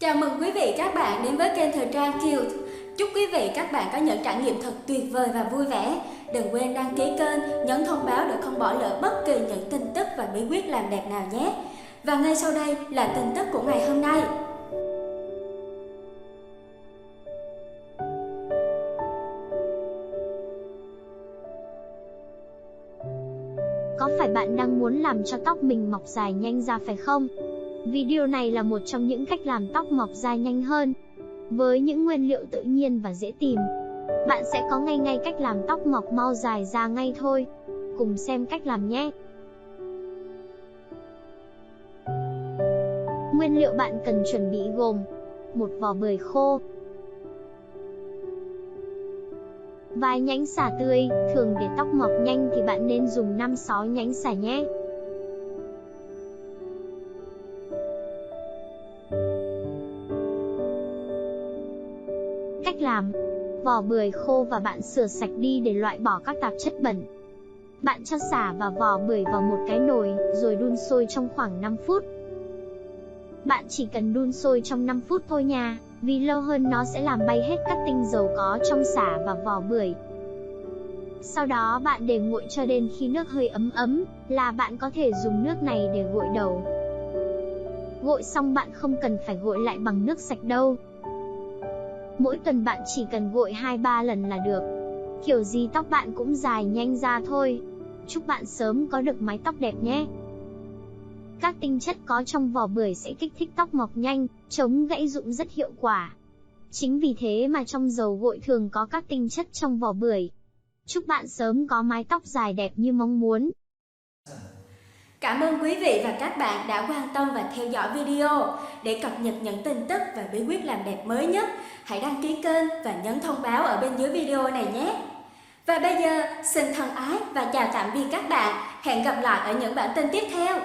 Chào mừng quý vị các bạn đến với kênh Thời trang Cute. Chúc quý vị các bạn có những trải nghiệm thật tuyệt vời và vui vẻ. Đừng quên đăng ký kênh, nhấn thông báo để không bỏ lỡ bất kỳ những tin tức và bí quyết làm đẹp nào nhé. Và ngay sau đây là tin tức của ngày hôm nay. Có phải bạn đang muốn làm cho tóc mình mọc dài nhanh ra phải không? Video này là một trong những cách làm tóc mọc dài nhanh hơn. Với những nguyên liệu tự nhiên và dễ tìm, bạn sẽ có ngay ngay cách làm tóc mọc mau dài ra ngay thôi. Cùng xem cách làm nhé. Nguyên liệu bạn cần chuẩn bị gồm một vỏ bưởi khô, vài nhánh xả tươi, thường để tóc mọc nhanh thì bạn nên dùng 5-6 nhánh xả nhé. Cách làm Vỏ bưởi khô và bạn sửa sạch đi để loại bỏ các tạp chất bẩn. Bạn cho xả và vỏ bưởi vào một cái nồi, rồi đun sôi trong khoảng 5 phút. Bạn chỉ cần đun sôi trong 5 phút thôi nha, vì lâu hơn nó sẽ làm bay hết các tinh dầu có trong xả và vỏ bưởi. Sau đó bạn để nguội cho đến khi nước hơi ấm ấm, là bạn có thể dùng nước này để gội đầu. Gội xong bạn không cần phải gội lại bằng nước sạch đâu. Mỗi tuần bạn chỉ cần gội 2-3 lần là được. Kiểu gì tóc bạn cũng dài nhanh ra thôi. Chúc bạn sớm có được mái tóc đẹp nhé. Các tinh chất có trong vỏ bưởi sẽ kích thích tóc mọc nhanh, chống gãy rụng rất hiệu quả. Chính vì thế mà trong dầu gội thường có các tinh chất trong vỏ bưởi. Chúc bạn sớm có mái tóc dài đẹp như mong muốn. Cảm ơn quý vị và các bạn đã quan tâm và theo dõi video. Để cập nhật những tin tức và bí quyết làm đẹp mới nhất, hãy đăng ký kênh và nhấn thông báo ở bên dưới video này nhé. Và bây giờ, xin thân ái và chào tạm biệt các bạn. Hẹn gặp lại ở những bản tin tiếp theo.